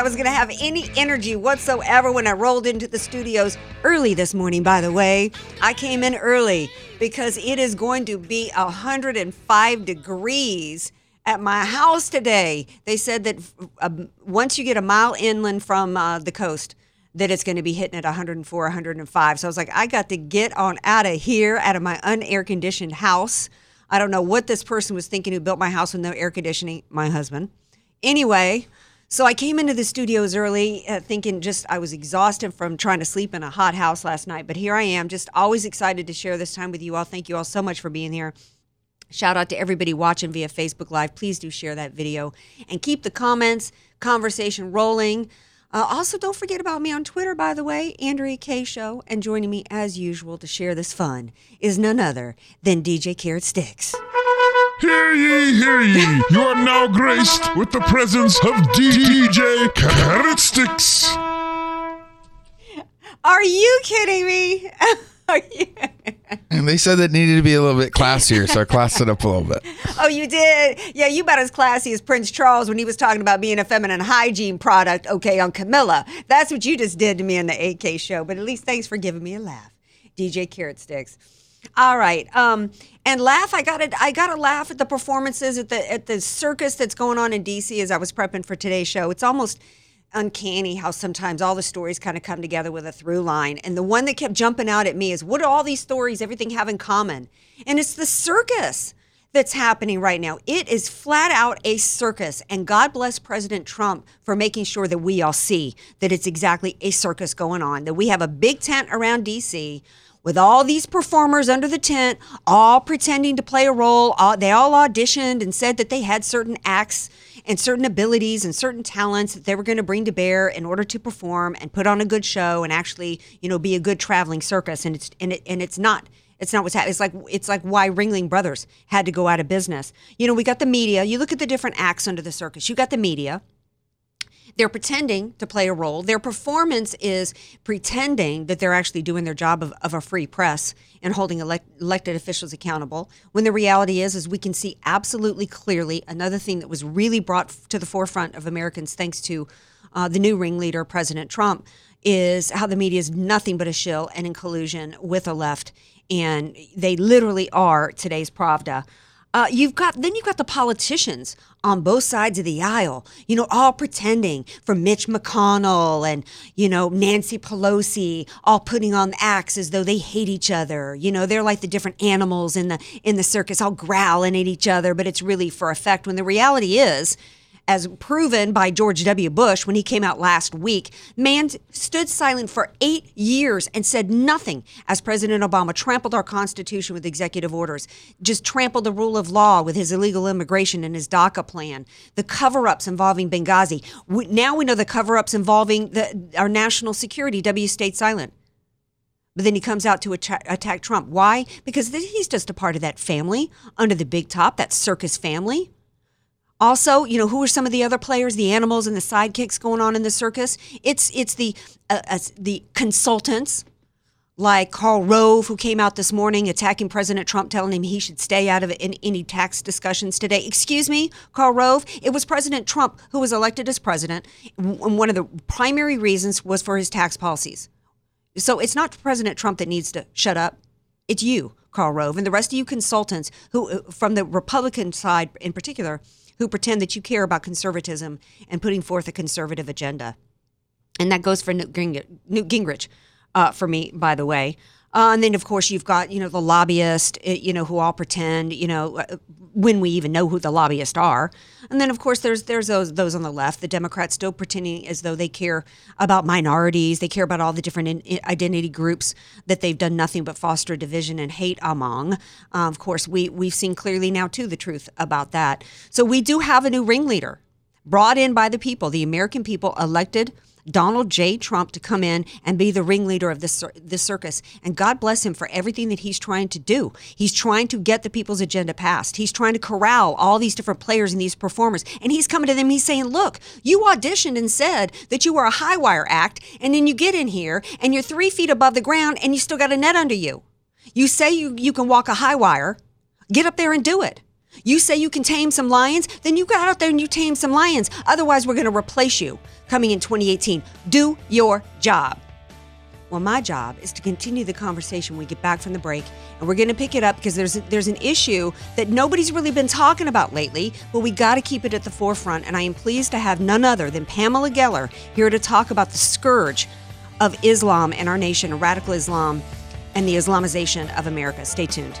I was going to have any energy whatsoever when I rolled into the studios early this morning, by the way? I came in early because it is going to be 105 degrees at my house today. They said that uh, once you get a mile inland from uh, the coast, that it's going to be hitting at 104, 105. So I was like, I got to get on out of here, out of my unair conditioned house. I don't know what this person was thinking who built my house with no air conditioning, my husband. Anyway, so I came into the studios early uh, thinking just I was exhausted from trying to sleep in a hot house last night. But here I am, just always excited to share this time with you all. Thank you all so much for being here. Shout out to everybody watching via Facebook Live. Please do share that video and keep the comments, conversation rolling. Uh, also, don't forget about me on Twitter, by the way, Andrea Kaye Show. And joining me as usual to share this fun is none other than DJ Carrot Sticks. Hear ye, hear ye. You are now graced with the presence of DJ Carrot Sticks. Are you kidding me? Are you? And they said that needed to be a little bit classier, so I classed it up a little bit. Oh, you did? Yeah, you about as classy as Prince Charles when he was talking about being a feminine hygiene product, okay, on Camilla. That's what you just did to me in the AK show. But at least thanks for giving me a laugh. DJ Carrot Sticks. All right. Um, and laugh, I got it. I got to laugh at the performances at the at the circus that's going on in DC as I was prepping for today's show. It's almost uncanny how sometimes all the stories kind of come together with a through line. And the one that kept jumping out at me is what do all these stories, everything have in common? And it's the circus that's happening right now. It is flat out a circus. And God bless President Trump for making sure that we all see that it's exactly a circus going on, that we have a big tent around DC with all these performers under the tent, all pretending to play a role. All, they all auditioned and said that they had certain acts and certain abilities and certain talents that they were going to bring to bear in order to perform and put on a good show and actually, you know, be a good traveling circus. And it's and it and it's not. It's not what's happening. It's like it's like why Ringling Brothers had to go out of business. You know, we got the media. You look at the different acts under the circus. You got the media. They're pretending to play a role. Their performance is pretending that they're actually doing their job of, of a free press and holding elect, elected officials accountable. When the reality is, is we can see absolutely clearly another thing that was really brought to the forefront of Americans thanks to uh, the new ringleader, President Trump, is how the media is nothing but a shill and in collusion with the left, and they literally are today's Pravda. Uh, you've got then you've got the politicians on both sides of the aisle, you know, all pretending from Mitch McConnell and you know Nancy Pelosi, all putting on acts as though they hate each other. You know, they're like the different animals in the in the circus, all growling at each other, but it's really for effect. When the reality is, as proven by George W. Bush when he came out last week, man stood silent for eight years and said nothing as President Obama trampled our Constitution with executive orders, just trampled the rule of law with his illegal immigration and his DACA plan, the cover ups involving Benghazi. We, now we know the cover ups involving the, our national security. W stayed silent. But then he comes out to attack Trump. Why? Because he's just a part of that family under the big top, that circus family. Also, you know, who are some of the other players, the animals and the sidekicks going on in the circus? It's it's the uh, uh, the consultants like Karl Rove, who came out this morning attacking President Trump, telling him he should stay out of any, tax discussions today. Excuse me, Karl Rove. It was President Trump who was elected as president, and one of the primary reasons was for his tax policies. So it's not President Trump that needs to shut up. It's you, Karl Rove, and the rest of you consultants who, uh, from the Republican side in particular, who pretend that you care about conservatism and putting forth a conservative agenda. And that goes for Newt Gingrich, Newt Gingrich uh, for me, by the way. Uh, and then, of course, you've got you know the lobbyists, eh, you know, who all pretend, you know, uh, when we even know who the lobbyists are. And then, of course, there's there's those those on the left, the Democrats still pretending as though they care about minorities, they care about all the different in, identity groups that they've done nothing but foster division and hate among. Uh, of course, we we've seen clearly now too the truth about that. So we do have a new ringleader brought in by the people, the American people elected Donald J. Trump to come in and be the ringleader of this this circus. And God bless him for everything that he's trying to do. He's trying to get the people's agenda passed. He's trying to corral all these different players and these performers. And he's coming to them. He's saying, "Look, you auditioned and said that you were a high wire act, and then you get in here and you're three feet above the ground and you still got a net under you. You say you you can walk a high wire, get up there and do it." You say you can tame some lions, then you go out there and you tame some lions. Otherwise, we're going to replace you coming in 2018. Do your job. Well, my job is to continue the conversation when we get back from the break, and we're going to pick it up because there's there's an issue that nobody's really been talking about lately, but we got to keep it at the forefront. And I am pleased to have none other than Pamela Geller here to talk about the scourge of Islam in our nation, radical Islam, and the Islamization of America. Stay tuned.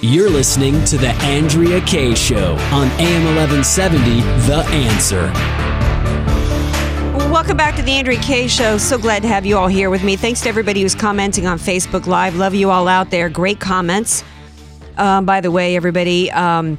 You're listening to The Andrea Kaye Show on AM 1170, The Answer. Welcome back to the Andrea Kaye Show. So glad to have you all here with me. Thanks to everybody who's commenting on Facebook Live. Love you all out there. Great comments. Um, by the way, everybody, um,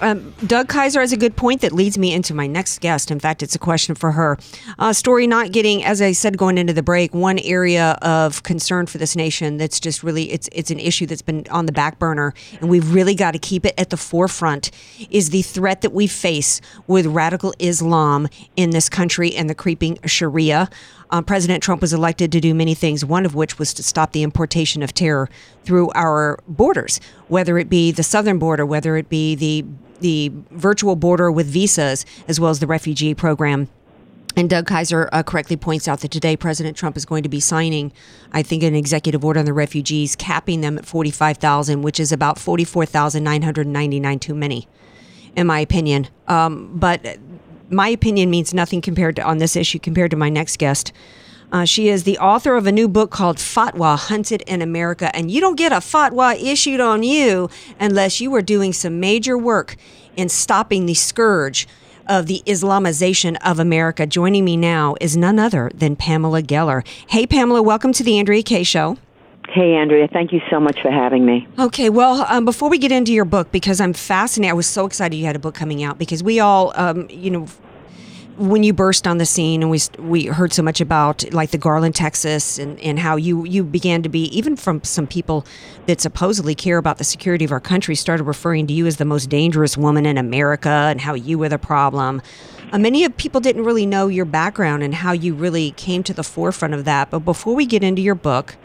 um, Doug Kaiser has a good point that leads me into my next guest. In fact, it's a question for her. Uh, story not getting, as I said, going into the break, one area of concern for this nation that's just really it's it's an issue that's been on the back burner, and we've really got to keep it at the forefront. Is the threat that we face with radical Islam in this country and the creeping Sharia. Um, President Trump was elected to do many things, one of which was to stop the importation of terror through our borders, whether it be the southern border, whether it be the the virtual border with visas, as well as the refugee program. And Doug Kaiser uh, correctly points out that today President Trump is going to be signing, I think, an executive order on the refugees, capping them at 45,000, which is about 44,999 too many, in my opinion. Um, but my opinion means nothing compared to on this issue compared to my next guest. Uh, she is the author of a new book called Fatwa Hunted in America. And you don't get a fatwa issued on you unless you are doing some major work in stopping the scourge of the Islamization of America. Joining me now is none other than Pamela Geller. Hey, Pamela, welcome to the Andrea Kaye Show. Hey, Andrea, thank you so much for having me. Okay, well, um, before we get into your book, because I'm fascinated, I was so excited you had a book coming out because we all, um, you know, when you burst on the scene and we we heard so much about like the Garland, Texas, and, and how you you began to be even from some people that supposedly care about the security of our country started referring to you as the most dangerous woman in America and how you were the problem. Uh, many of people didn't really know your background and how you really came to the forefront of that. But before we get into your book,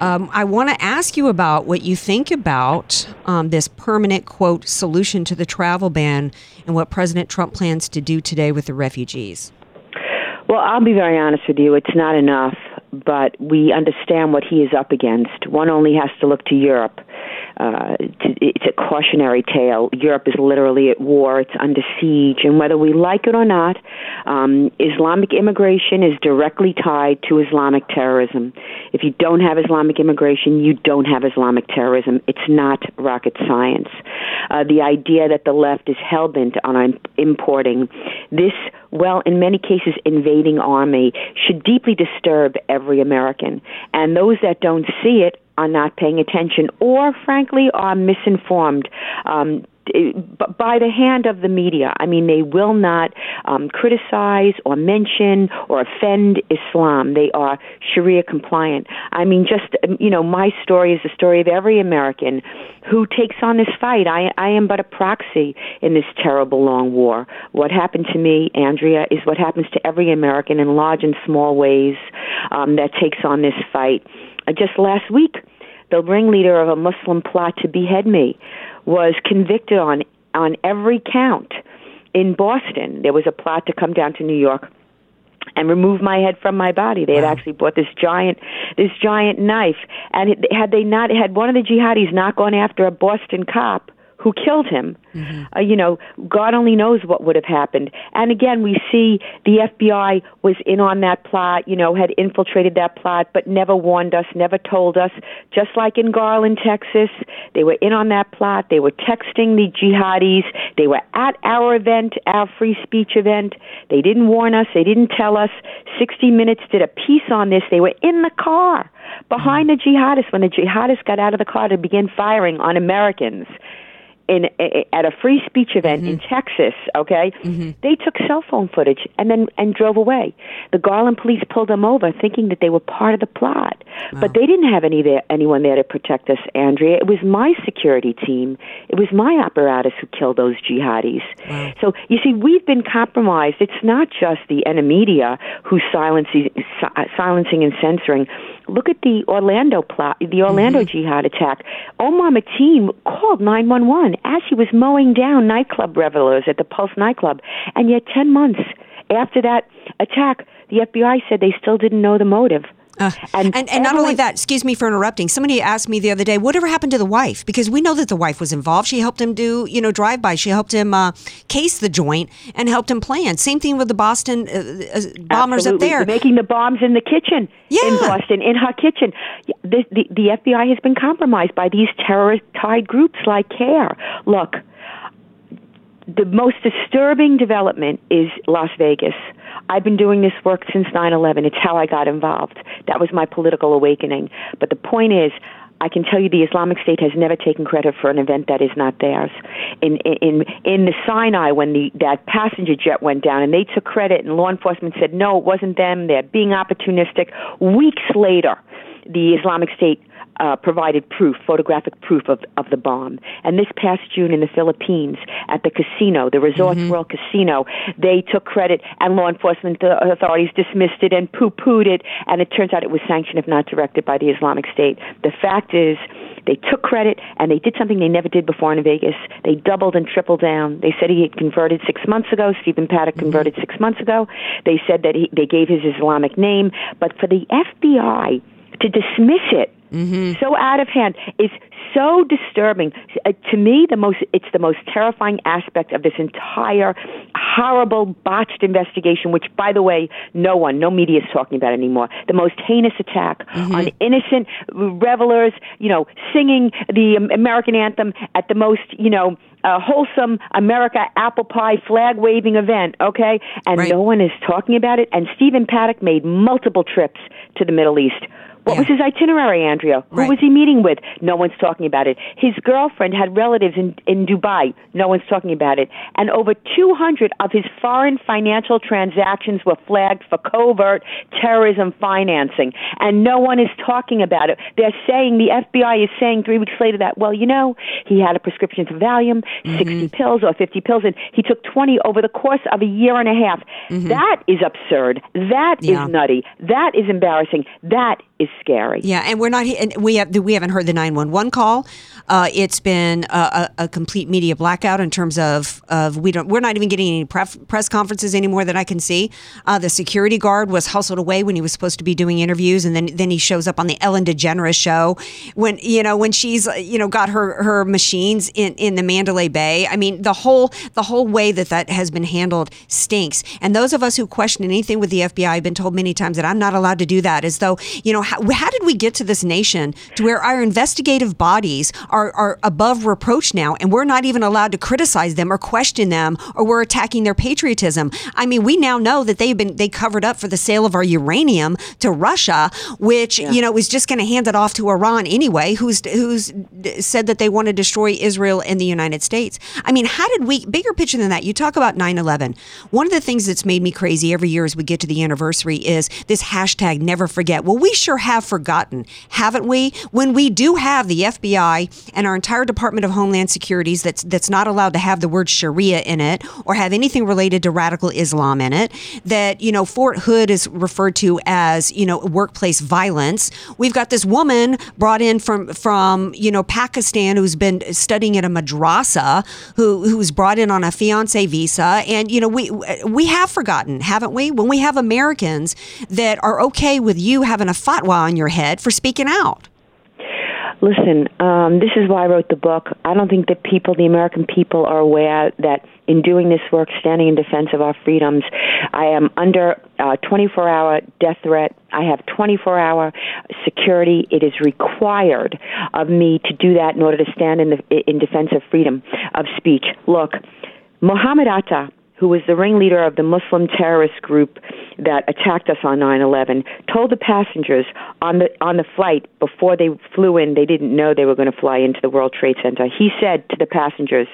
um, I want to ask you about what you think about um, this permanent quote solution to the travel ban and what President Trump plans to do today with the refugees. Well, I'll be very honest with you. It's not enough, but we understand what he is up against. One only has to look to Europe. Uh, it's a cautionary tale. Europe is literally at war. It's under siege, and whether we like it or not, um, Islamic immigration is directly tied to Islamic terrorism. If you don't have Islamic immigration, you don't have Islamic terrorism. It's not rocket science. Uh, the idea that the left is hell bent on importing this, well, in many cases, invading army should deeply disturb every American. And those that don't see it are not paying attention or, frankly, are misinformed. Um, by the hand of the media. I mean, they will not um, criticize or mention or offend Islam. They are Sharia compliant. I mean, just um, you know, my story is the story of every American who takes on this fight. I, I am but a proxy in this terrible long war. What happened to me, Andrea, is what happens to every American in large and small ways um, that takes on this fight. Uh, just last week, the ringleader of a Muslim plot to behead me was convicted on on every count. In Boston, there was a plot to come down to New York and remove my head from my body. They had Wow. actually bought this giant, this giant knife, and it, had they not had one of the jihadis not gone after a Boston cop who killed him, uh, you know, God only knows what would have happened. And again, we see the FBI was in on that plot, you know, had infiltrated that plot, but never warned us, never told us. Just like in Garland, Texas, they were in on that plot. They were texting the jihadis. They were at our event, our free speech event. They didn't warn us. They didn't tell us. 60 Minutes did a piece on this. They were in the car behind the jihadists when the jihadists got out of the car to begin firing on Americans in at a free speech event in mm-hmm. Texas, okay? Mm-hmm. They took cell phone footage and then and drove away. The Garland police pulled them over thinking that they were part of the plot. But they didn't have any there anyone there to protect us, Andrea. It was my security team. It was my apparatus who killed those jihadis. So, you see, we've been compromised. It's not just the enemy media who's silencing si- silencing and censoring. Look at the Orlando plot, the Orlando mm-hmm. jihad attack. Omar Mateen called 911 as he was mowing down nightclub revelers at the Pulse nightclub. And yet 10 months after that attack, the FBI said they still didn't know the motive. Uh, and, and, not only that, excuse me for interrupting. Somebody asked me the other day, whatever happened to the wife? Because we know that the wife was involved. She helped him do, you know, drive by. She helped him uh, case the joint and helped him plan. Same thing with the Boston uh, uh, bombers Absolutely. up there. Making the bombs in the kitchen yeah. in Boston, in her kitchen. The, the, the FBI has been compromised by these terrorist tied groups like CAIR. Look, the most disturbing development is Las Vegas. I've been doing this work since 9/11. It's how I got involved. That was my political awakening. But the point is, I can tell you the Islamic State has never taken credit for an event that is not theirs. In in in the Sinai when the that passenger jet went down and they took credit and law enforcement said no, it wasn't them. They're being opportunistic. Weeks later, the Islamic State uh, provided proof, photographic proof of, of the bomb. And this past June in the Philippines, at the casino, the Resorts World Casino, they took credit, and law enforcement authorities dismissed it and poo-pooed it. And it turns out it was sanctioned, if not directed, by the Islamic State. The fact is, they took credit and they did something they never did before in Vegas. They doubled and tripled down. They said he had converted six months ago. Stephen Paddock converted six months ago. They said that he, they gave his Islamic name, but for the FBI to dismiss it so out of hand is so disturbing uh, to me the most it's the most terrifying aspect of this entire horrible botched investigation which by the way no one no media is talking about anymore the most heinous attack on innocent revelers you know singing the um, american anthem at the most you know uh, wholesome America apple pie flag waving event, okay? And Right. no one is talking about it. And Stephen Paddock made multiple trips to the Middle East. What Yeah. was his itinerary, Andrea? Who Right. was he meeting with? No one's talking about it. His girlfriend had relatives in, in Dubai. No one's talking about it. And over 200 of his foreign financial transactions were flagged for covert terrorism financing. And no one is talking about it. They're saying, the FBI is saying three weeks later that, well, you know, he had a prescription for Valium, Mm-hmm. 60 pills or 50 pills, and he took 20 over the course of a year and a half. That is absurd. That is Mm-hmm. Yeah. nutty. That is embarrassing. That is scary. Yeah, and we're not. And we have we haven't heard the nine one one call. Uh, it's been a, a, a complete media blackout in terms of of we don't. We're not even getting any pref, press conferences anymore that I can see. Uh, the security guard was hustled away when he was supposed to be doing interviews, and then then he shows up on the Ellen DeGeneres show when you know when she's you know got her her machines in in the Mandalay Bay. I mean the whole the whole way that that has been handled stinks. And those of us who question anything with the FBI, I've been told many times that I'm not allowed to do that. As though you know how, how did we get to this nation to where our investigative bodies are are above reproach now, and we're not even allowed to criticize them or question them, or we're attacking their patriotism. I mean, we now know that they've been they covered up for the sale of our uranium to Russia, which you know was just going to hand it off to Iran anyway, who's who's said that they want to destroy Israel and the United States. I mean, how did we bigger picture than that? You talk about 9/11. One of the things that's made me crazy every year as we get to the anniversary is this hashtag never forget. Well, we sure have forgotten, haven't we? When we do have the FBI and our entire Department of Homeland Securities that's that's not allowed to have the word Sharia in it or have anything related to radical Islam in it, that you know Fort Hood is referred to as you know workplace violence. We've got this woman brought in from from you know Pakistan who's been studying at a madrasa who who's brought in on a fiance visa, and you know we we have forgotten, haven't we? When we have Americans that are okay with you having a fatwa on your head for speaking out. Listen, um, this is why I wrote the book. I don't think that people, the American people, are aware that in doing this work, standing in defense of our freedoms, I am under uh, 24 hour death threat. I have 24 hour security. It is required of me to do that in order to stand in, the, in defense of freedom of speech. Look, Mohammed Atta, who was the ringleader of the Muslim terrorist group that attacked us on 9/11, told the passengers on the on the flight before they flew in, they didn't know they were going to fly into the World Trade Center. He said to the passengers,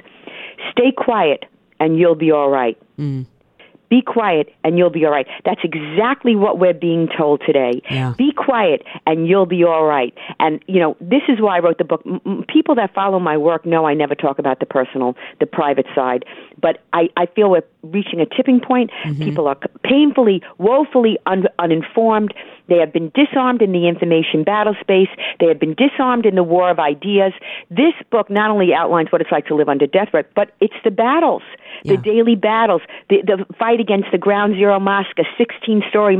"Stay quiet and you'll be all right." Hmm. Be quiet and you'll be all right. That's exactly what we're being told today. Yeah. Be quiet and you'll be all right. And, you know, this is why I wrote the book. M- people that follow my work know I never talk about the personal, the private side. But I, I feel we're reaching a tipping point. Mm-hmm. People are painfully, woefully un- uninformed. They have been disarmed in the information battle space. They have been disarmed in the war of ideas. This book not only outlines what it's like to live under death threat, but it's the battles, the daily battles, the, the fight against the Ground Zero Mosque, a 16 story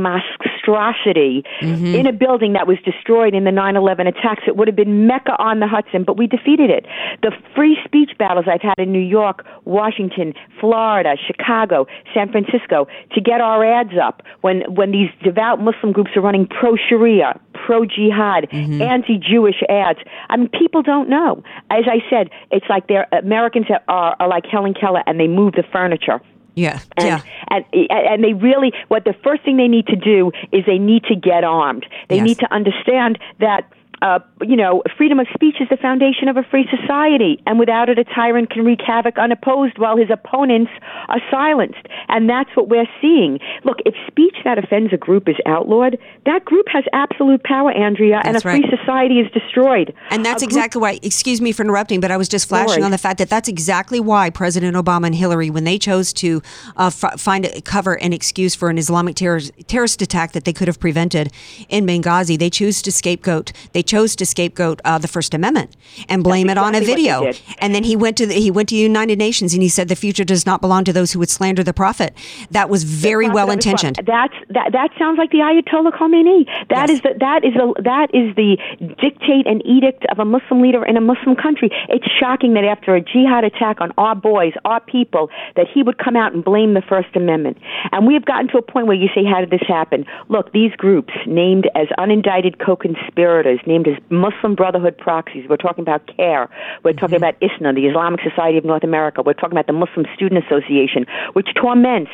monstrosity mm-hmm. in a building that was destroyed in the 9 11 attacks. It would have been Mecca on the Hudson, but we defeated it. The free speech battles I've had in New York, Washington, Florida, Chicago, San Francisco to get our ads up when, when these devout Muslim groups are running pro Sharia, pro jihad, mm-hmm. anti Jewish ads. I mean, people don't know. As I said, it's like they're Americans are, are like Helen Keller and they move the furniture. Yeah, And, yeah. and and they really what the first thing they need to do is they need to get armed. They Yes. need to understand that uh, you know, freedom of speech is the foundation of a free society, and without it, a tyrant can wreak havoc unopposed while his opponents are silenced. And that's what we're seeing. Look, if speech that offends a group is outlawed, that group has absolute power, Andrea, and a That's free society is destroyed. And that's A group- exactly why, excuse me for interrupting, but I was just flashing worries. on the fact that that's exactly why President Obama and Hillary, when they chose to uh, f- find a cover and excuse for an Islamic terrorist, terrorist attack that they could have prevented in Benghazi, they chose to scapegoat. They chose to scapegoat uh, the First Amendment and blame it on a video. what they did. And then he went to the, he went to United Nations and he said the future does not belong to those who would slander the prophet. That was very well intentioned. That's that. That sounds like the Ayatollah Khomeini. That Yes. is the that is the that is the dictate and edict of a Muslim leader in a Muslim country. It's shocking that after a jihad attack on our boys, our people, that he would come out and blame the First Amendment. And we have gotten to a point where you say, "How did this happen?" Look, these groups named as unindicted co-conspirators, named as Muslim Brotherhood proxies. We're talking about CAIR. We're talking mm-hmm. about ISNA, the Islamic Society of North America. We're talking about the Muslim Student Association, which torments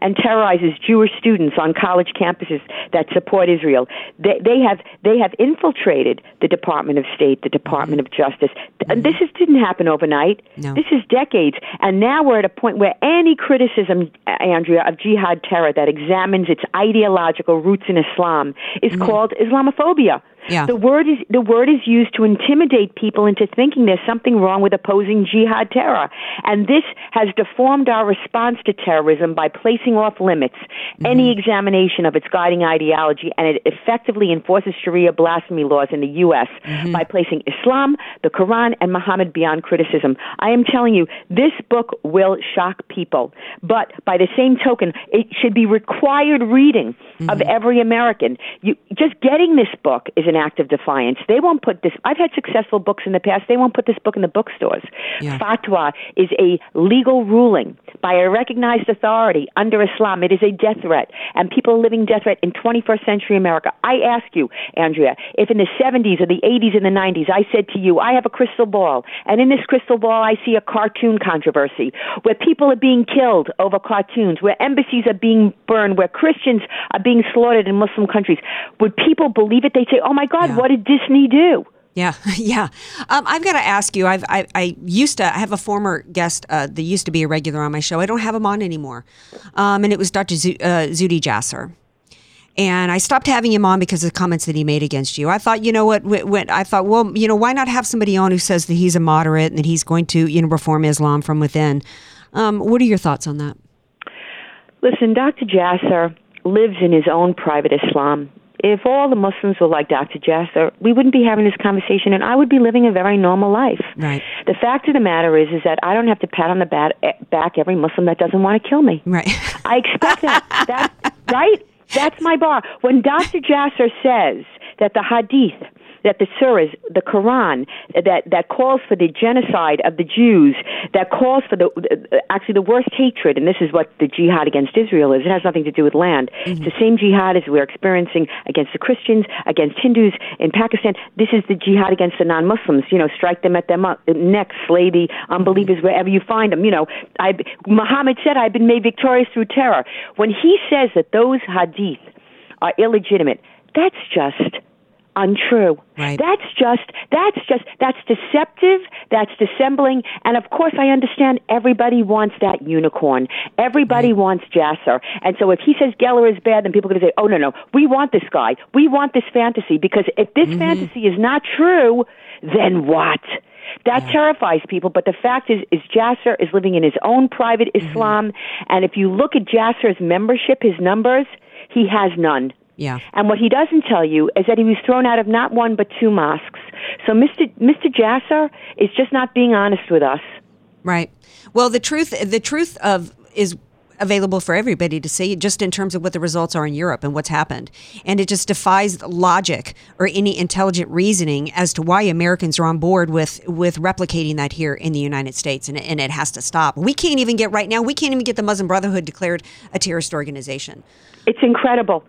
and terrorizes Jewish students on college campuses that support Israel. They, they have they have infiltrated the Department of State, the Department of Justice. And mm-hmm. this is, didn't happen overnight. No. This is decades, and now we're at a point where any criticism, Andrea, of jihad terror that examines its ideological roots in Islam is mm-hmm. called Islamophobia. Yeah. The word is the word is used to intimidate people into thinking there's something wrong with opposing jihad terror. And this has deformed our response to terrorism by placing off limits mm-hmm. any examination of its guiding ideology and it effectively enforces Sharia blasphemy laws in the US mm-hmm. by placing Islam, the Quran and Muhammad beyond criticism. I am telling you this book will shock people. But by the same token, it should be required reading of mm-hmm. every American. You just getting this book is an act of defiance. They won't put this. I've had successful books in the past. They won't put this book in the bookstores. Yeah. Fatwa is a legal ruling by a recognized authority under Islam. It is a death threat, and people are living death threat in 21st century America. I ask you, Andrea, if in the 70s or the 80s and the 90s I said to you, I have a crystal ball, and in this crystal ball I see a cartoon controversy where people are being killed over cartoons, where embassies are being burned, where Christians are being slaughtered in Muslim countries, would people believe it? They'd say, "Oh my God, Yeah. what did Disney do?" Yeah, yeah. Um, I've got to ask you. I've I, I used to I have a former guest uh, that used to be a regular on my show. I don't have him on anymore, um, and it was Dr. Z- uh, Zuhdi Jasser. And I stopped having him on because of the comments that he made against you. I thought, you know what? I thought, well, you know, why not have somebody on who says that he's a moderate and that he's going to, you know, reform Islam from within? Um, what are your thoughts on that? Listen, Dr. Jasser lives in his own private Islam. If all the Muslims were like Dr. Jasser, we wouldn't be having this conversation, and I would be living a very normal life. Right. The fact of the matter is, is that I don't have to pat on the bat, eh, back every Muslim that doesn't want to kill me. Right. I expect that. that right? That's my bar. When Dr. Jasser says that the Hadith, that the surahs, the Quran, that that calls for the genocide of the Jews, that calls for the actually the worst hatred, and this is what the jihad against Israel is. It has nothing to do with land. It's mm-hmm. the same jihad as we're experiencing against the Christians, against Hindus in Pakistan. This is the jihad against the non-Muslims. You know, strike them at their mu- uh, necks, slay the unbelievers mm-hmm. wherever you find them. You know, I, Muhammad said, "I've been made victorious through terror." When he says that those hadith are illegitimate, that's just untrue. Right. That's just that's just that's deceptive, that's dissembling, and of course I understand everybody wants that unicorn. Everybody wants Jasser. And so if he says Geller is bad, then people are gonna say, Oh no no, we want this guy. We want this fantasy because if this mm-hmm. fantasy is not true, then what? That terrifies people, but the fact is, is Jasser is living in his own private mm-hmm. Islam, and if you look at Jasser's membership, his numbers, he has none. Yeah. And what he doesn't tell you is that he was thrown out of not one but two mosques. So Mr. Mr. Jasser is just not being honest with us. Right. Well, the truth the truth of is available for everybody to see just in terms of what the results are in Europe and what's happened. And it just defies logic or any intelligent reasoning as to why Americans are on board with with replicating that here in the United States and, and it has to stop. We can't even get right now, we can't even get the Muslim Brotherhood declared a terrorist organization. It's incredible.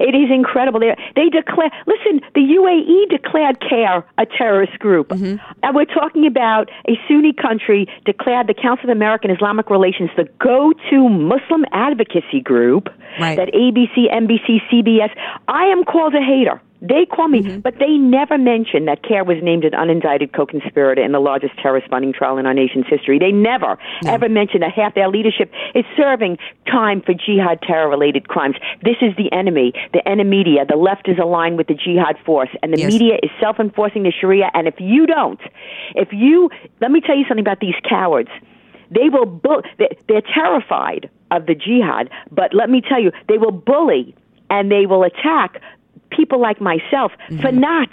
It is incredible. They, they declare. Listen, the UAE declared CAIR a terrorist group, mm-hmm. and we're talking about a Sunni country declared the Council of American Islamic Relations the go-to Muslim advocacy group. Right. That ABC, NBC, CBS. I am called a hater. They call me, mm-hmm. but they never mention that CAIR was named an unindicted co-conspirator in the largest terrorist funding trial in our nation's history. They never, ever mention that half their leadership is serving time for jihad terror-related crimes. This is the enemy, the enemy media. The left is aligned with the jihad force, and the Yes. media is self-enforcing the Sharia. And if you don't, if you, let me tell you something about these cowards. They will, bu- they're terrified of the jihad, but let me tell you, they will bully and they will attack people like myself for mm-hmm. not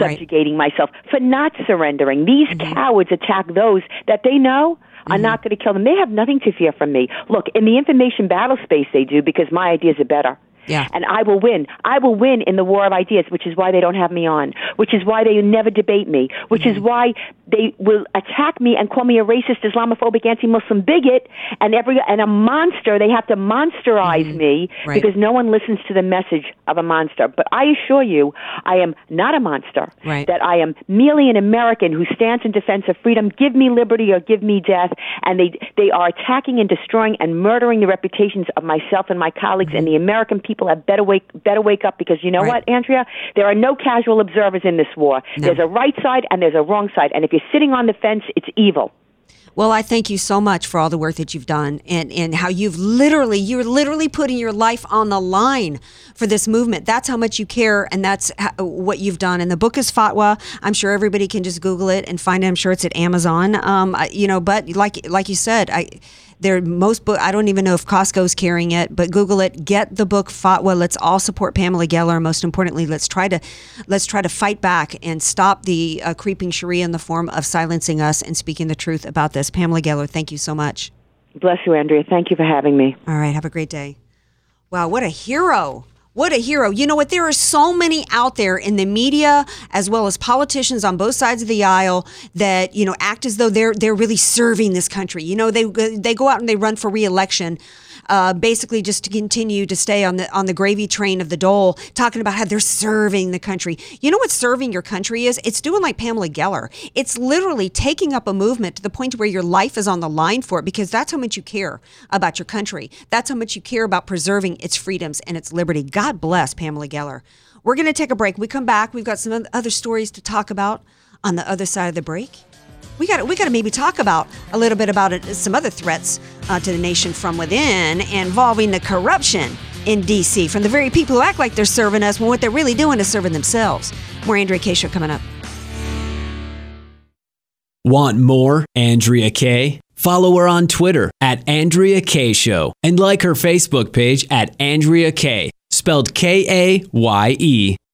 Right. subjugating myself, for not surrendering. These mm-hmm. cowards attack those that they know are mm-hmm. not going to kill them. They have nothing to fear from me. Look, in the information battle space, they do because my ideas are better. Yeah. And I will win. I will win in the war of ideas, which is why they don't have me on, which is why they never debate me, which Mm-hmm. is why they will attack me and call me a racist, Islamophobic, anti-Muslim bigot, and every and a monster. They have to monsterize me Mm-hmm. Right. because no one listens to the message of a monster. But I assure you, I am not a monster. Right. That I am merely an American who stands in defense of freedom. Give me liberty or give me death. And they they are attacking and destroying and murdering the reputations of myself and my colleagues. And the American people have better wake better wake up because you know. Right. what, Andrea? There are no casual observers in this war. There's a right side and there's a wrong side. And if you're sitting on the fence, it's evil. Well, I thank you so much for all the work that you've done and, and how you've literally, you're literally putting your life on the line for this movement. That's how much you care and that's how, what you've done. And the book is Fatwa. I'm sure everybody can just Google it and find it. I'm sure it's at Amazon. Um, I- you know, but like, like you said, I, there most book. I don't even know if Costco's carrying it, but Google it. Get the book Fatwa. Let's all support Pamela Geller. Most importantly, let's try to let's try to fight back and stop the uh, creeping Sharia in the form of silencing us and speaking the truth about this. Pamela Geller, thank you so much. Bless you, Andrea. Thank you for having me. All right, have a great day. Wow, what a hero. What a hero. You know what? There are so many out there in the media as well as politicians on both sides of the aisle that, you know, act as though they're they're really serving this country. You know, they they go out and they run for reelection. Uh, basically, just to continue to stay on the on the gravy train of the dole, talking about how they're serving the country. You know what serving your country is? It's doing like Pamela Geller. It's literally taking up a movement to the point where your life is on the line for it because that's how much you care about your country. That's how much you care about preserving its freedoms and its liberty. God bless Pamela Geller. We're going to take a break. We come back. We've got some other stories to talk about on the other side of the break. We got we got to maybe talk about a little bit about it, some other threats uh, to the nation from within involving the corruption in D.C. from the very people who act like they're serving us when what they're really doing is serving themselves. More Andrea Kaye. Show coming up. Want more Andrea Kaye? Follow her on Twitter at Andrea Kaye Show and like her Facebook page at Andrea Kaye, spelled K A Y E.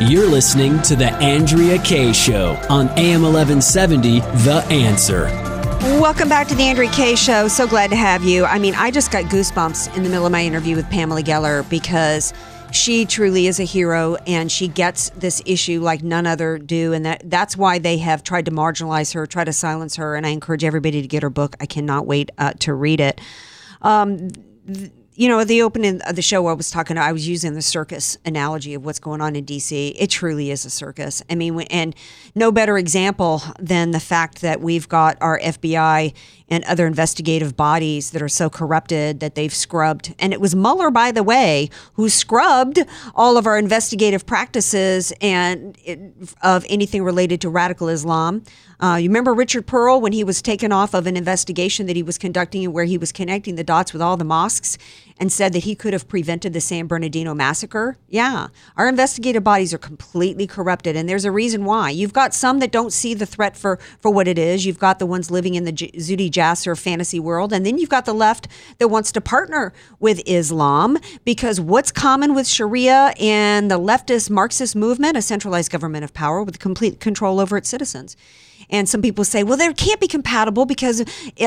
You're listening to The Andrea Kaye Show on AM 1170, The Answer. Welcome back to the Andrea Kaye Show. So glad to have you. I mean, I just got goosebumps in the middle of my interview with Pamela Geller because she truly is a hero and she gets this issue like none other do and that that's why they have tried to marginalize her try to silence her and i encourage everybody to get her book i cannot wait uh, to read it um, th- you know, the opening of the show, I was talking, I was using the circus analogy of what's going on in DC. It truly is a circus. I mean, and no better example than the fact that we've got our FBI and other investigative bodies that are so corrupted that they've scrubbed. And it was Mueller, by the way, who scrubbed all of our investigative practices and it, of anything related to radical Islam. Uh, you remember Richard Pearl when he was taken off of an investigation that he was conducting and where he was connecting the dots with all the mosques and said that he could have prevented the San Bernardino massacre. Yeah, our investigative bodies are completely corrupted, and there's a reason why. You've got some that don't see the threat for for what it is. You've got the ones living in the J- Zuhdi Jasser fantasy world, and then you've got the left that wants to partner with Islam because what's common with Sharia and the leftist Marxist movement? A centralized government of power with complete control over its citizens. And some people say, well, there can't be compatible because,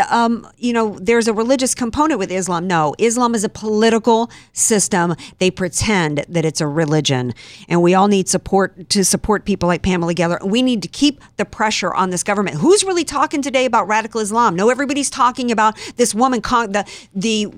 um, you know, there's a religious component with Islam. No, Islam is a political system. They pretend that it's a religion. And we all need support to support people like Pamela Geller. We need to keep the pressure on this government. Who's really talking today about radical Islam? No, everybody's talking about this woman, the, the,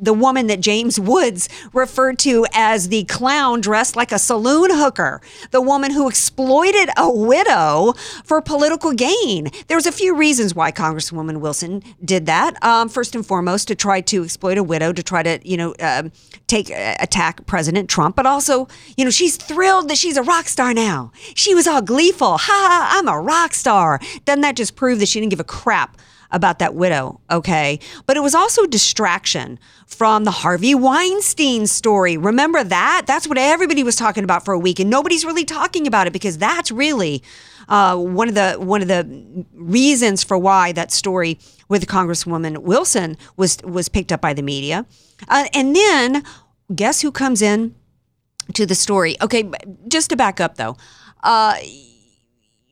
the woman that James Woods referred to as the clown dressed like a saloon hooker, the woman who exploited a widow for political gain. There's a few reasons why Congresswoman Wilson did that. Um, first and foremost, to try to exploit a widow, to try to, you know, um, take uh, attack President Trump, but also, you know, she's thrilled that she's a rock star now. She was all gleeful. Ha ha, I'm a rock star. Doesn't that just prove that she didn't give a crap? About that widow, okay? But it was also distraction from the Harvey Weinstein story. Remember that? That's what everybody was talking about for a week, and nobody's really talking about it because that's really uh, one of the one of the reasons for why that story with Congresswoman Wilson was was picked up by the media. Uh, and then guess who comes in to the story? Okay, just to back up though. Uh,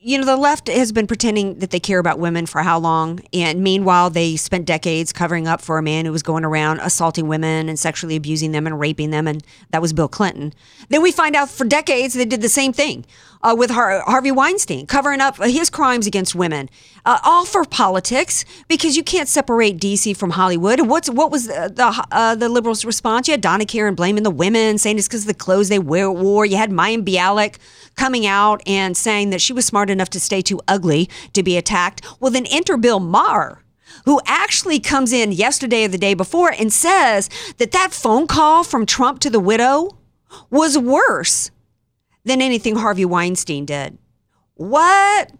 you know, the left has been pretending that they care about women for how long? And meanwhile, they spent decades covering up for a man who was going around assaulting women and sexually abusing them and raping them. And that was Bill Clinton. Then we find out for decades they did the same thing uh, with Har- Harvey Weinstein, covering up his crimes against women, uh, all for politics because you can't separate DC from Hollywood. What's what was the the, uh, the liberals' response? You had Donna Karan blaming the women, saying it's because of the clothes they wear, wore. You had Mayim Bialik coming out and saying that she was smart enough to stay too ugly to be attacked. Well, then enter Bill Maher who actually comes in yesterday or the day before and says that that phone call from Trump to the widow was worse than anything Harvey Weinstein did. What?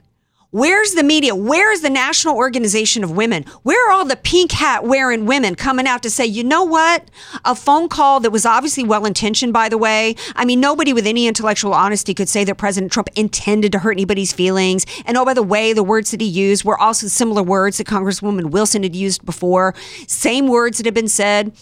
Where's the media? Where's the National Organization of Women? Where are all the pink hat wearing women coming out to say, you know what? A phone call that was obviously well intentioned, by the way. I mean, nobody with any intellectual honesty could say that President Trump intended to hurt anybody's feelings. And oh, by the way, the words that he used were also similar words that Congresswoman Wilson had used before, same words that had been said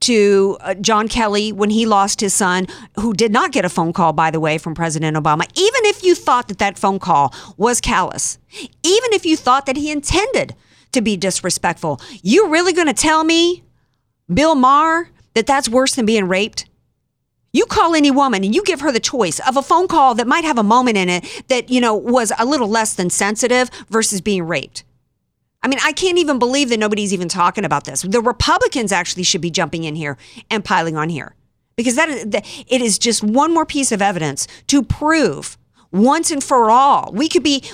to uh, John Kelly when he lost his son, who did not get a phone call, by the way, from President Obama. Even if you thought that that phone call was callous, even if you thought that he intended to be disrespectful, you really going to tell me, Bill Maher, that that's worse than being raped? You call any woman and you give her the choice of a phone call that might have a moment in it that, you know, was a little less than sensitive versus being raped. I mean, I can't even believe that nobody's even talking about this. The Republicans actually should be jumping in here and piling on here because that is, it is just one more piece of evidence to prove once and for all. We could be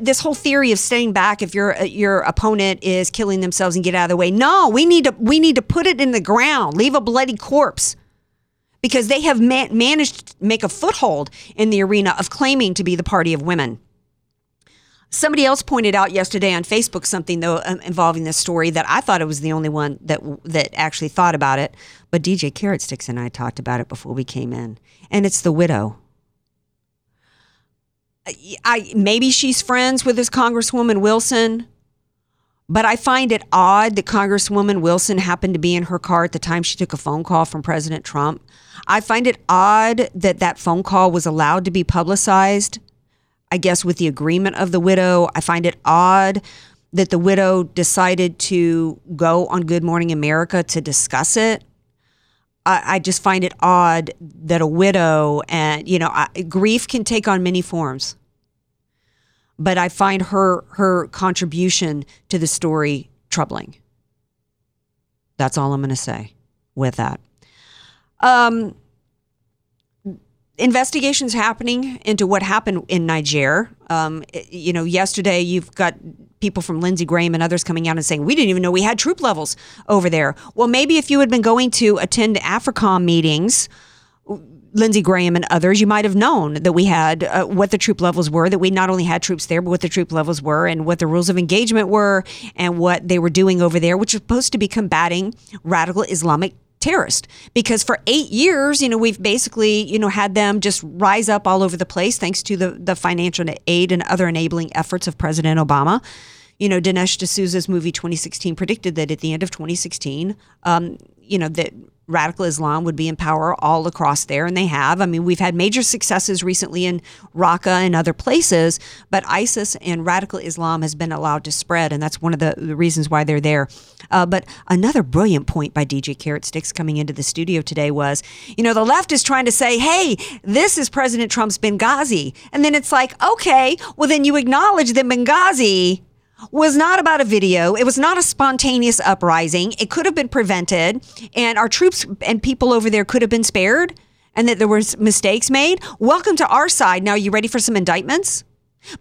this whole theory of staying back if your your opponent is killing themselves and get out of the way. No, we need to we need to put it in the ground, leave a bloody corpse. Because they have managed to make a foothold in the arena of claiming to be the party of women. Somebody else pointed out yesterday on Facebook something though um, involving this story that I thought it was the only one that that actually thought about it, but DJ Carrot Sticks and I talked about it before we came in, and it's the widow. I maybe she's friends with this Congresswoman Wilson, but I find it odd that Congresswoman Wilson happened to be in her car at the time she took a phone call from President Trump. I find it odd that that phone call was allowed to be publicized I guess, with the agreement of the widow. I find it odd that the widow decided to go on Good Morning America to discuss it. I, I just find it odd that a widow and you know I, grief can take on many forms, but I find her her contribution to the story troubling. That's all I'm going to say with that. Um, investigations happening into what happened in Niger. Um, you know, yesterday you've got people from Lindsey Graham and others coming out and saying we didn't even know we had troop levels over there. Well, maybe if you had been going to attend AFRICOM meetings. Lindsey Graham and others, you might have known that we had uh, what the troop levels were, that we not only had troops there, but what the troop levels were and what the rules of engagement were and what they were doing over there, which was supposed to be combating radical Islamic terrorist because for eight years, you know, we've basically, you know, had them just rise up all over the place thanks to the, the financial aid and other enabling efforts of President Obama. You know, Dinesh D'Souza's movie 2016 predicted that at the end of 2016, um, you know, that radical Islam would be in power all across there, and they have. I mean, we've had major successes recently in Raqqa and other places, but ISIS and radical Islam has been allowed to spread, and that's one of the, the reasons why they're there. Uh, but another brilliant point by DJ Carrot Sticks coming into the studio today was, you know, the left is trying to say, hey, this is President Trump's Benghazi. And then it's like, okay, well, then you acknowledge that Benghazi was not about a video. It was not a spontaneous uprising. It could have been prevented, and our troops and people over there could have been spared, and that there were mistakes made. Welcome to our side. Now, are you ready for some indictments?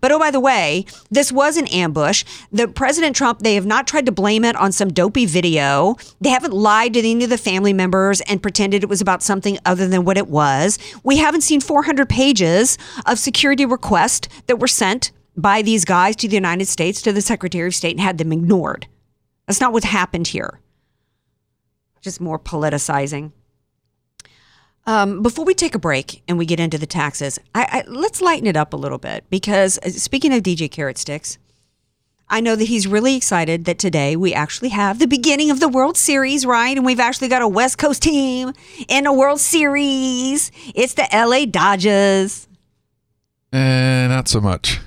But oh, by the way, this was an ambush. The President Trump, they have not tried to blame it on some dopey video. They haven't lied to any of the family members and pretended it was about something other than what it was. We haven't seen 400 pages of security requests that were sent by these guys to the United States, to the Secretary of State, and had them ignored. That's not what happened here. Just more politicizing. Um, before we take a break and we get into the taxes, I, I, let's lighten it up a little bit because uh, speaking of DJ Carrot Sticks, I know that he's really excited that today we actually have the beginning of the World Series, right? And we've actually got a West Coast team in a World Series. It's the LA Dodgers. Eh, not so much.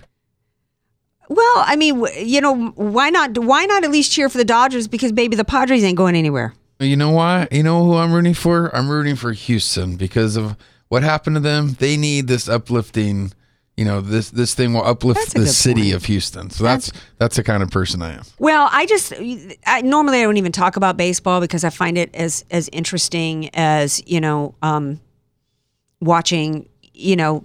Well, I mean, you know, why not? Why not at least cheer for the Dodgers? Because baby, the Padres ain't going anywhere. You know why? You know who I'm rooting for? I'm rooting for Houston because of what happened to them. They need this uplifting. You know, this this thing will uplift the city point. of Houston. So that's that's the kind of person I am. Well, I just I, normally I don't even talk about baseball because I find it as as interesting as you know um, watching you know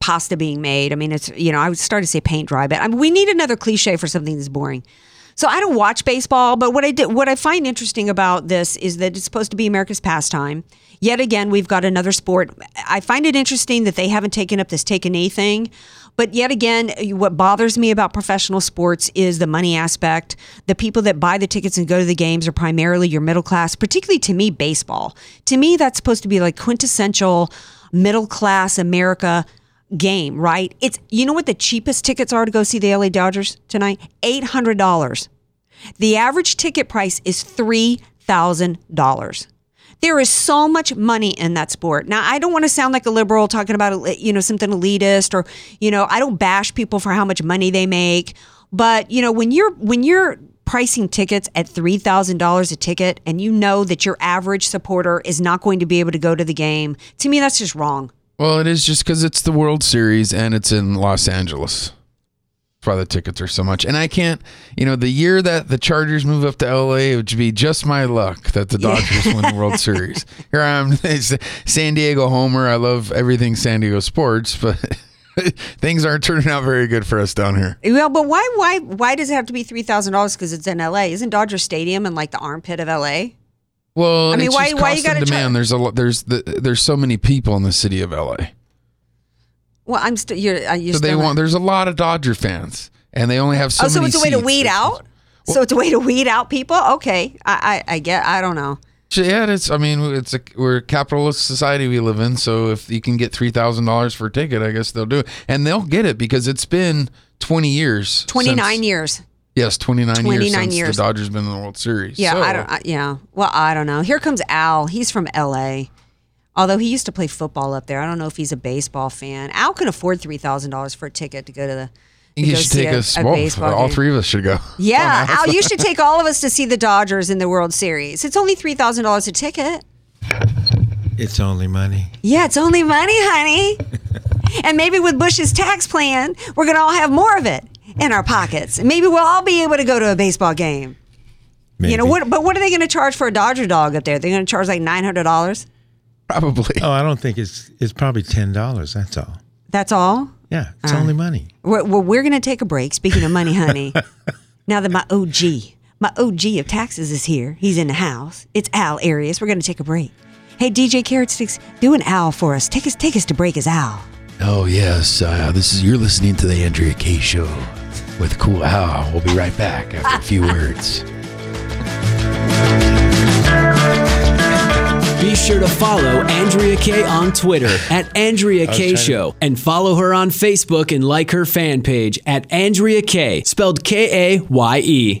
pasta being made. I mean, it's you know I would start to say paint dry, but I mean, we need another cliche for something that's boring. So I don't watch baseball, but what I did, what I find interesting about this is that it's supposed to be America's pastime. Yet again, we've got another sport. I find it interesting that they haven't taken up this take a knee thing. But yet again, what bothers me about professional sports is the money aspect. The people that buy the tickets and go to the games are primarily your middle class, particularly to me, baseball. To me, that's supposed to be like quintessential middle class America game, right? It's you know what the cheapest tickets are to go see the LA Dodgers tonight? Eight hundred dollars. The average ticket price is three thousand dollars. There is so much money in that sport. Now, I don't want to sound like a liberal talking about you know something elitist or you know I don't bash people for how much money they make, but you know when you're when you're pricing tickets at $3,000 a ticket and you know that your average supporter is not going to be able to go to the game, to me that's just wrong. Well, it is just because it's the World Series and it's in Los Angeles. That's why the tickets are so much. And I can't, you know, the year that the Chargers move up to LA, it would be just my luck that the Dodgers win the World Series. Here I am, San Diego homer. I love everything San Diego sports, but things aren't turning out very good for us down here. Well, but why why why does it have to be three thousand dollars? Because it's in L.A. Isn't Dodger Stadium in like the armpit of L.A.? Well, I mean, it's why- just why you cost gotta and try- demand. There's a lot. There's the, there's so many people in the city of LA. Well, I'm still you're uh, you're So they want. There's a lot of Dodger fans, and they only have so oh, so it's a way to weed out. so it's a way to weed out people. Okay, I I, I get. I don't know. Yeah, it's. I mean, it's a we're a capitalist society we live in. So if you can get three thousand dollars for a ticket, I guess they'll do it, and they'll get it because it's been twenty years. Twenty nine years. Yes, twenty nine years 29 since years. the Dodgers been in the World Series. Yeah, So, I don't. I, yeah. Well, I don't know. Here comes Al. He's from L.A. Although he used to play football up there, I don't know if he's a baseball fan. Al can afford three thousand dollars for a ticket to go to the. I to think you should take a, us. a Well, all game. three of us should go. Yeah, Al, you should take all of us to see the Dodgers in the World Series. It's only three thousand dollars a ticket. It's only money. Yeah, it's only money, honey. and maybe with Bush's tax plan, we're gonna all have more of it in our pockets. And maybe we'll all be able to go to a baseball game. You know what? But what are they going to charge for a Dodger dog up there? They're going to charge like nine hundred dollars. Probably. Oh, I don't think it's it's probably ten dollars. That's all. That's all. Yeah, it's only money. We're, well, we're going to take a break. Speaking of money, honey. now that my OG, my OG of taxes is here, he's in the house. It's Al Arias. We're going to take a break. Hey, DJ Carrot Sticks, do an owl for us. Take us, take us to break as Al. Oh yes, uh, this is you're listening to the Andrea Kaye Show with Cool Al. We'll be right back after a few words. Be sure to follow Andrea Kaye on Twitter at Andrea was K trying to- Show and follow her on Facebook and like her fan page at Andrea Kaye, spelled K A Y E.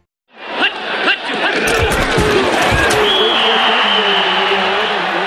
Hut!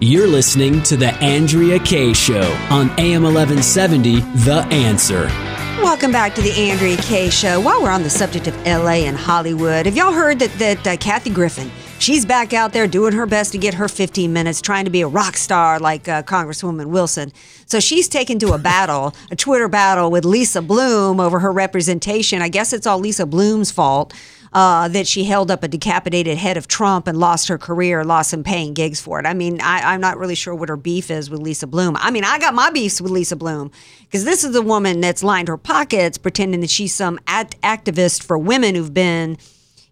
You're listening to the Andrea Kaye Show on AM 1170, The Answer. Welcome back to the Andrea Kaye Show. While we're on the subject of LA and Hollywood, have y'all heard that that uh, Kathy Griffin? She's back out there doing her best to get her 15 minutes, trying to be a rock star like uh, Congresswoman Wilson. So she's taken to a battle, a Twitter battle with Lisa Bloom over her representation. I guess it's all Lisa Bloom's fault uh, that she held up a decapitated head of Trump and lost her career, lost some paying gigs for it. I mean, I, I'm not really sure what her beef is with Lisa Bloom. I mean, I got my beefs with Lisa Bloom because this is the woman that's lined her pockets pretending that she's some act- activist for women who've been,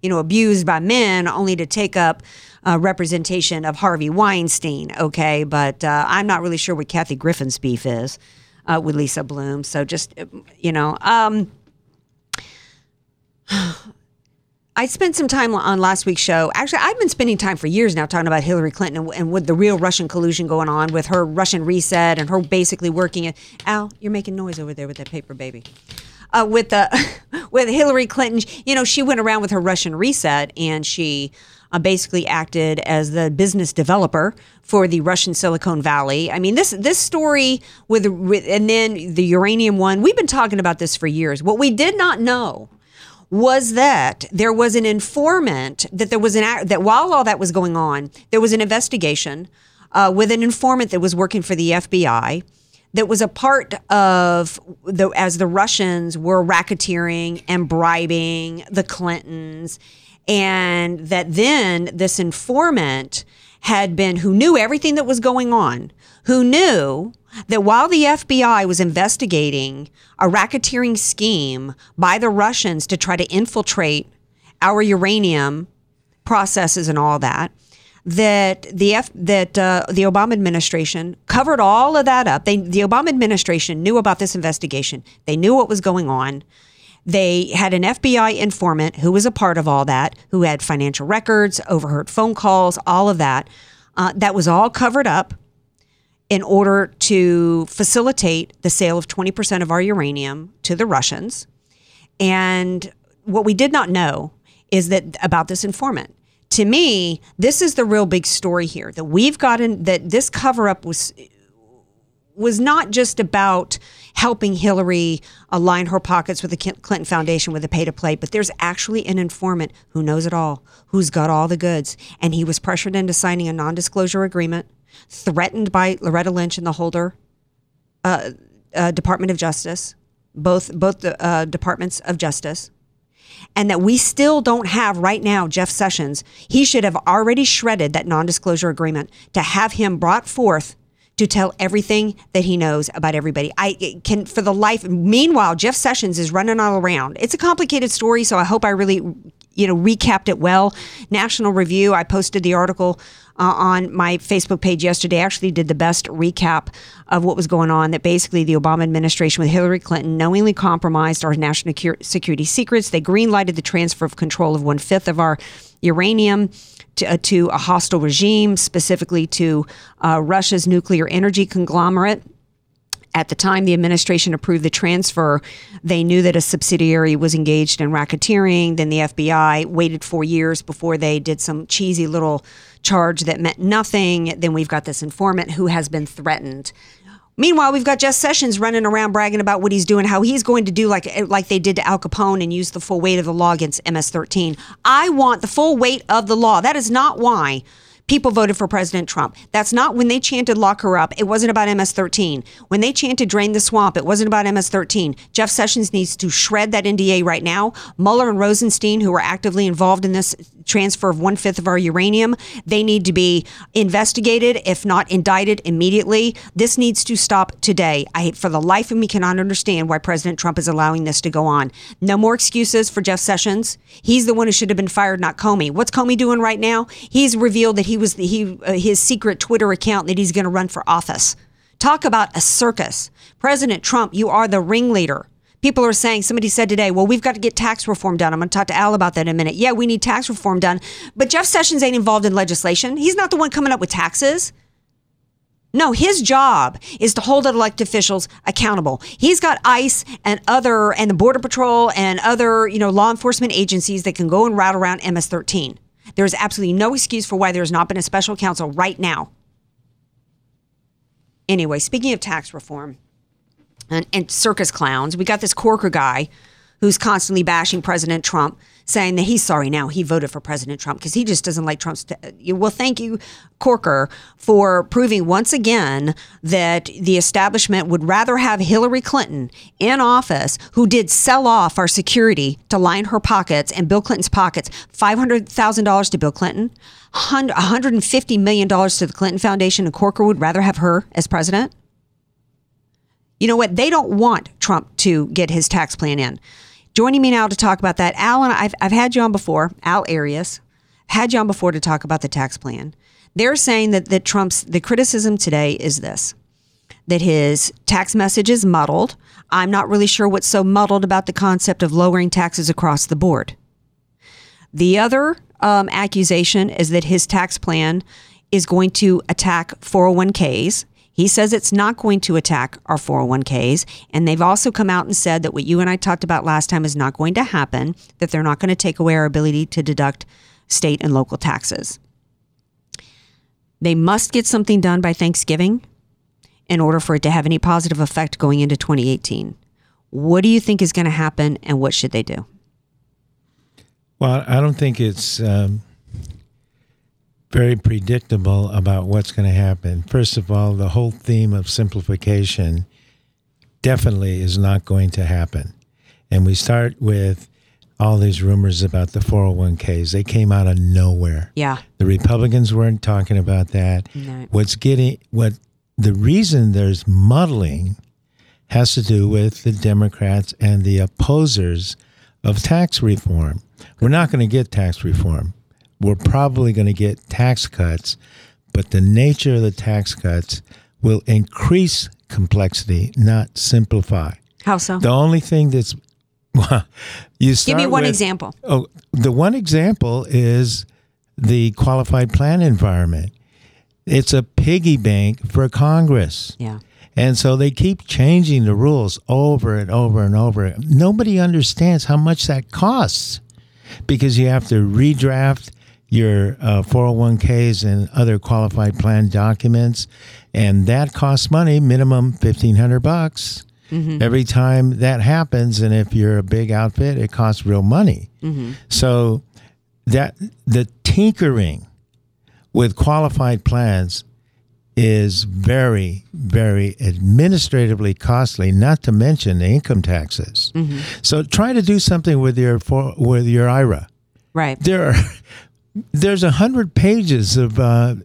you know, abused by men only to take up uh, representation of Harvey Weinstein. Okay, but uh, I'm not really sure what Kathy Griffin's beef is uh, with Lisa Bloom. So just, uh, you know, um, I spent some time on last week's show. Actually, I've been spending time for years now talking about Hillary Clinton and, and with the real Russian collusion going on with her Russian reset and her basically working it. Al, you're making noise over there with that paper, baby. Uh, with the with Hillary Clinton, you know, she went around with her Russian reset and she uh, basically acted as the business developer for the Russian Silicon Valley. I mean, this this story with, with and then the uranium one. We've been talking about this for years. What we did not know was that there was an informant that there was an that while all that was going on, there was an investigation uh, with an informant that was working for the FBI that was a part of the as the Russians were racketeering and bribing the Clintons, and that then this informant had been who knew everything that was going on, who knew that while the FBI was investigating a racketeering scheme by the Russians to try to infiltrate our uranium processes and all that, that the F, that uh, the Obama administration covered all of that up. They the Obama administration knew about this investigation. They knew what was going on. They had an FBI informant who was a part of all that, who had financial records, overheard phone calls, all of that. Uh, that was all covered up in order to facilitate the sale of 20% of our uranium to the Russians. And what we did not know is that about this informant. To me, this is the real big story here that we've gotten that this cover up was was not just about helping Hillary align her pockets with the Clinton Foundation with a pay to play, but there's actually an informant who knows it all, who's got all the goods. And he was pressured into signing a non disclosure agreement, threatened by Loretta Lynch and the Holder uh, uh, Department of Justice, both, both the uh, departments of justice. And that we still don't have right now, Jeff Sessions. He should have already shredded that non disclosure agreement to have him brought forth to tell everything that he knows about everybody. I can, for the life. Meanwhile, Jeff Sessions is running all around. It's a complicated story, so I hope I really, you know, recapped it well. National Review, I posted the article uh, on my Facebook page yesterday, actually did the best recap of what was going on that basically the Obama administration with Hillary Clinton knowingly compromised our national security secrets. They greenlighted the transfer of control of one fifth of our uranium to, uh, to a hostile regime, specifically to uh, Russia's nuclear energy conglomerate. At the time the administration approved the transfer, they knew that a subsidiary was engaged in racketeering. Then the FBI waited four years before they did some cheesy little charge that meant nothing. Then we've got this informant who has been threatened. Meanwhile, we've got Jeff Sessions running around bragging about what he's doing, how he's going to do like like they did to Al Capone and use the full weight of the law against MS-13. I want the full weight of the law. That is not why people voted for President Trump. That's not when they chanted lock her up. It wasn't about MS-13. When they chanted drain the swamp, it wasn't about MS-13. Jeff Sessions needs to shred that NDA right now. Mueller and Rosenstein, who were actively involved in this transfer of one fifth of our uranium, they need to be investigated, if not indicted immediately. This needs to stop today. I, for the life of me, cannot understand why President Trump is allowing this to go on. No more excuses for Jeff Sessions. He's the one who should have been fired, not Comey. What's Comey doing right now? He's revealed that he was he uh, his secret Twitter account that he's going to run for office. Talk about a circus. President Trump, you are the ringleader. People are saying, somebody said today, well, we've got to get tax reform done. I'm going to talk to Al about that in a minute. Yeah, we need tax reform done. But Jeff Sessions ain't involved in legislation. He's not the one coming up with taxes. No, his job is to hold elected officials accountable. He's got ICE and other, and the Border Patrol and other, you know, law enforcement agencies that can go and route around MS-13. There is absolutely no excuse for why there has not been a special counsel right now. Anyway, speaking of tax reform and, and circus clowns, we got this Corker guy who's constantly bashing President Trump, saying that he's sorry now he voted for President Trump because he just doesn't like Trump's. T- uh, well, thank you, Corker, for proving once again that the establishment would rather have Hillary Clinton in office, who did sell off our security to line her pockets and Bill Clinton's pockets, five hundred thousand dollars to Bill Clinton. $150 million to the Clinton Foundation, and Corker would rather have her as president? You know what? They don't want Trump to get his tax plan in. Joining me now to talk about that, Alan, I've, I've had you on before, Al Arias, had you on before to talk about the tax plan. They're saying that, that Trump's, the criticism today is this that his tax message is muddled. I'm not really sure what's so muddled about the concept of lowering taxes across the board. The other um, accusation is that his tax plan is going to attack 401ks. He says it's not going to attack our 401ks. And they've also come out and said that what you and I talked about last time is not going to happen, that they're not going to take away our ability to deduct state and local taxes. They must get something done by Thanksgiving in order for it to have any positive effect going into 2018. What do you think is going to happen and what should they do? Well, I don't think it's um, very predictable about what's going to happen. First of all, the whole theme of simplification definitely is not going to happen. And we start with all these rumors about the 401ks. They came out of nowhere. Yeah. The Republicans weren't talking about that. No. What's getting what the reason there's muddling has to do with the Democrats and the opposers of tax reform. We're not going to get tax reform. We're probably going to get tax cuts, but the nature of the tax cuts will increase complexity, not simplify. How so? The only thing that's well, you Give me one with- example. Oh, the one example is the qualified plan environment. It's a piggy bank for Congress. Yeah. And so they keep changing the rules over and over and over. Nobody understands how much that costs because you have to redraft your uh, 401ks and other qualified plan documents, and that costs money, minimum 1500 bucks. Mm-hmm. Every time that happens, and if you're a big outfit, it costs real money. Mm-hmm. So that the tinkering with qualified plans is very, very administratively costly. Not to mention the income taxes. Mm-hmm. So try to do something with your for, with your IRA. Right. There are there's a hundred pages of uh,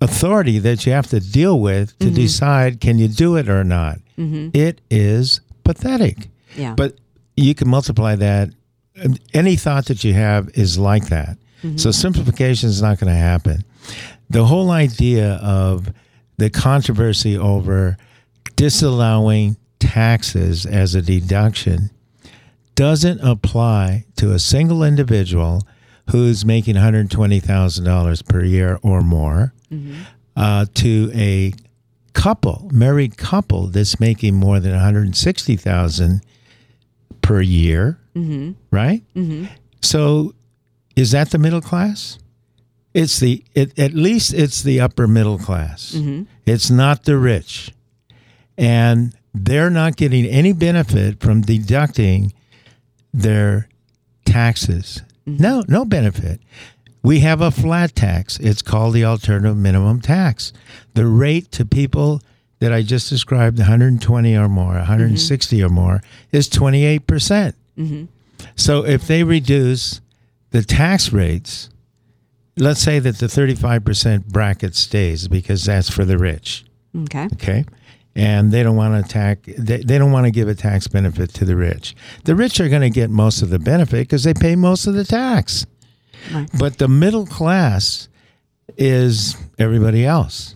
authority that you have to deal with to mm-hmm. decide can you do it or not. Mm-hmm. It is pathetic. Yeah. But you can multiply that any thought that you have is like that. Mm-hmm. So simplification is not going to happen. The whole idea of the controversy over disallowing taxes as a deduction doesn't apply to a single individual who's making $120,000 per year or more mm-hmm. uh, to a couple, married couple that's making more than 160,000 per year, mm-hmm. right? Mm-hmm. So is that the middle class? It's the it, at least it's the upper middle class. It's not the rich. And they're not getting any benefit from deducting their taxes. Mm-hmm. No, no benefit. We have a flat tax. It's called the alternative minimum tax. The rate to people that I just described, 120 or more, 160 or more, is 28%. percent mm-hmm. So if they reduce the tax rates, let's say that the 35% bracket stays because that's for the rich Okay. okay and they don't want to attack they, they don't want to give a tax benefit to the rich the rich are going to get most of the benefit because they pay most of the tax but the middle class is everybody else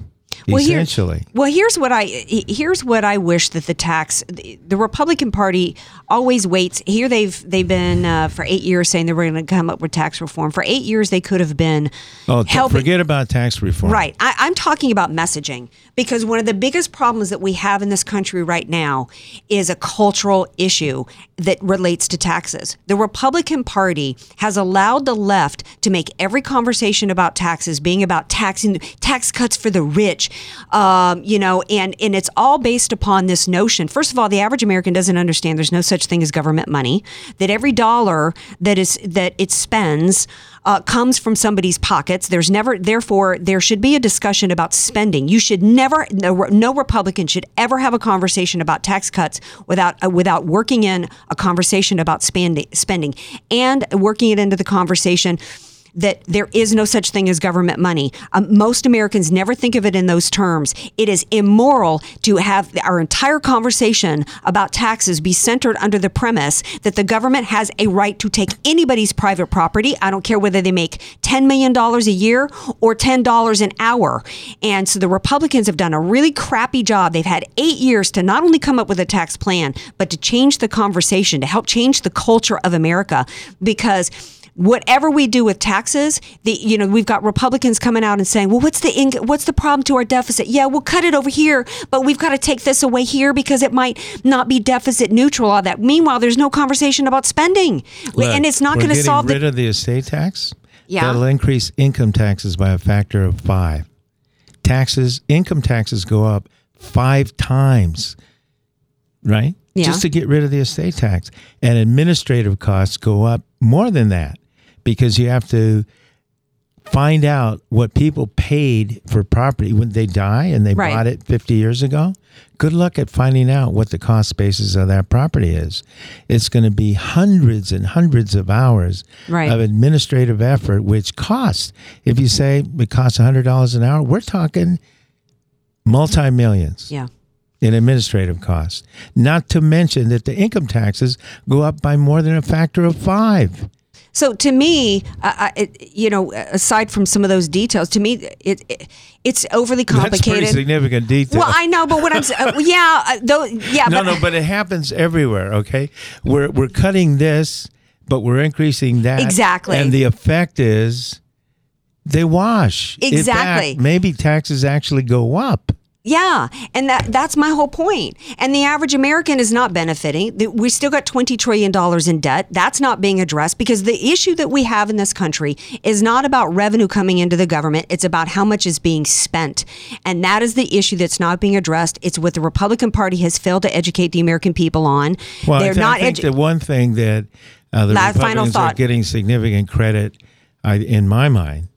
Well, here- essentially Well, here's what I here's what I wish that the tax the, the Republican Party always waits. Here they've they've been uh, for eight years saying they were going to come up with tax reform. For eight years, they could have been oh helping. forget about tax reform Right. I, I'm talking about messaging because one of the biggest problems that we have in this country right now is a cultural issue that relates to taxes. The Republican Party has allowed the left to make every conversation about taxes being about taxing tax cuts for the rich, um, you know, and and it's all based upon this notion. First of all, the average American doesn't understand there's no such thing as government money. That every dollar that is that it spends uh, comes from somebody's pockets. There's never, therefore, there should be a discussion about spending. You should never, no, no Republican should ever have a conversation about tax cuts without uh, without working in a conversation about spending, spending, and working it into the conversation that there is no such thing as government money. Um, most Americans never think of it in those terms. It is immoral to have our entire conversation about taxes be centered under the premise that the government has a right to take anybody's private property. I don't care whether they make $10 million a year or $10 an hour. And so the Republicans have done a really crappy job. They've had eight years to not only come up with a tax plan, but to change the conversation, to help change the culture of America because whatever we do with taxes, the you know we've got Republicans coming out and saying, well, what's the what's the problem to our deficit? Yeah, we'll cut it over here, but we've got to take this away here because it might not be deficit neutral. All that. Meanwhile, there's no conversation about spending, Look, and it's not going to solve rid the. of the estate tax Yeah. that'll increase income taxes by a factor of five taxes income taxes go up five times right Yeah. just to get rid of the estate tax and administrative costs go up more than that because you have to find out what people paid for property when they die and they Right. bought it 50 years ago good luck at finding out what the cost basis of that property is it's going to be hundreds and hundreds of hours Right. of administrative effort which costs if you say it costs $100 an hour we're talking multi-millions Yeah. in administrative costs. Not to mention that the income taxes go up by more than a factor of five. So to me, I, I, you know, aside from some of those details, to me, it, it it's overly That's complicated. pretty significant detail. Well, I know, but what I'm saying, uh, yeah, uh, though, yeah, no, but, no, but it happens everywhere. Okay, we're we're cutting this, but we're increasing that Exactly. and the effect is they wash. Fact, Exactly. maybe taxes actually go up. Yeah, and that that's my whole point. And the average American is not benefiting. We still got 20 trillion dollars in debt. That's not being addressed because the issue that we have in this country is not about revenue coming into the government. It's about how much is being spent. And that is the issue that's not being addressed. It's what the Republican Party has failed to educate the American people on. Well, They're I, not think edu- the one thing that uh, the Last Republicans are getting significant credit, I, in my mind,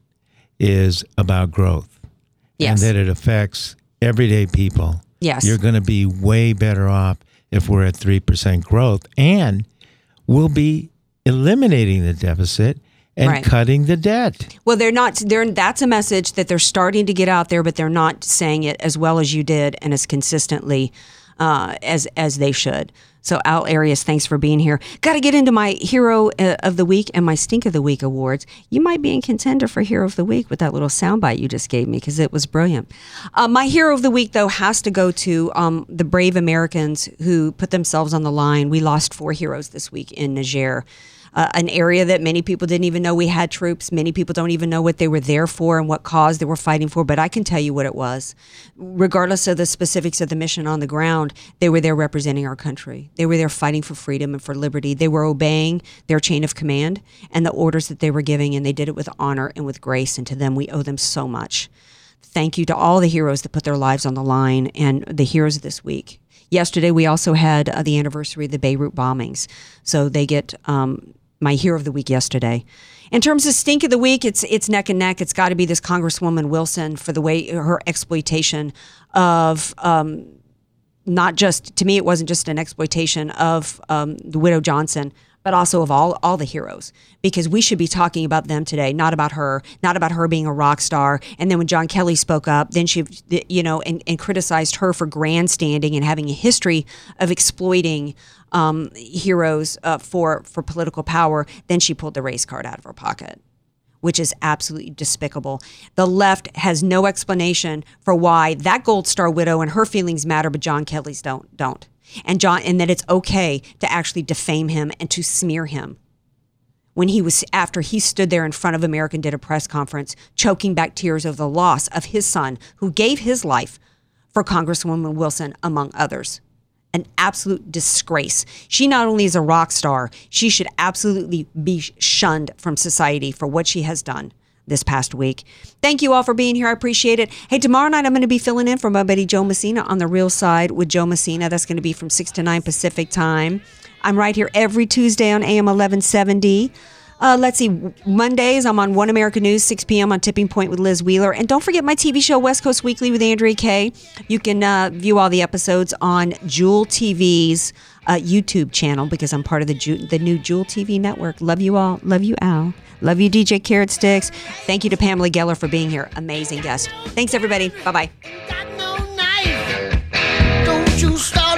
is about growth. Yes. And that it affects everyday people. Yes. You're going to be way better off if we're at 3% growth. And we'll be eliminating the deficit and Right. cutting the debt. Well, they're not. They're that's a message that they're starting to get out there, but they're not saying it as well as you did and as consistently uh, as as they should. So Al Arias, thanks for being here. Got to get into my Hero uh, of the Week and my Stink of the Week awards. You might be in contender for Hero of the Week with that little soundbite you just gave me because it was brilliant. Uh, my Hero of the Week, though, has to go to um, the brave Americans who put themselves on the line. We lost four heroes this week in Niger uh, an area that many people didn't even know we had troops. Many people don't even know what they were there for and what cause they were fighting for. But I can tell you what it was. Regardless of the specifics of the mission on the ground, they were there representing our country. They were there fighting for freedom and for liberty. They were obeying their chain of command and the orders that they were giving, and they did it with honor and with grace. And to them, we owe them so much. Thank you to all the heroes that put their lives on the line and the heroes this week. Yesterday, we also had uh, the anniversary of the Beirut bombings. So they get um, my hero of the week yesterday. In terms of stink of the week, it's it's neck and neck. It's got to be this Congresswoman Wilson for the way her exploitation of um, not just to me, it wasn't just an exploitation of um, the widow Johnson, but also of all all the heroes because we should be talking about them today, not about her, not about her being a rock star. And then when John Kelly spoke up, then she, you know, and, and criticized her for grandstanding and having a history of exploiting um, heroes uh, for for political power. Then she pulled the race card out of her pocket which is absolutely despicable. The left has no explanation for why that Gold Star widow and her feelings matter, but John Kelly's don't don't. And John and that it's okay to actually defame him and to smear him. When he was after he stood there in front of America and did a press conference, choking back tears of the loss of his son, who gave his life for Congresswoman Wilson, among others an absolute disgrace. She not only is a rock star, she should absolutely be shunned from society for what she has done this past week. Thank you all for being here. I appreciate it. Hey, tomorrow night I'm going to be filling in for my buddy Joe Messina on the real side with Joe Messina. That's going to be from 6 to 9 Pacific time. I'm right here every Tuesday on AM 1170. Uh, let's see, Mondays, I'm on One America News, 6 p.m. on Tipping Point with Liz Wheeler. And don't forget my TV show, West Coast Weekly with Andrea Kaye. You can uh, view all the episodes on Jewel TV's uh, YouTube channel because I'm part of the, Ju- the new Jewel TV network. Love you all. Love you, Al. Love you, DJ Carrot Sticks. Thank you to Pamela Geller for being here. Amazing guest. Thanks, everybody. Bye bye. Don't you stop.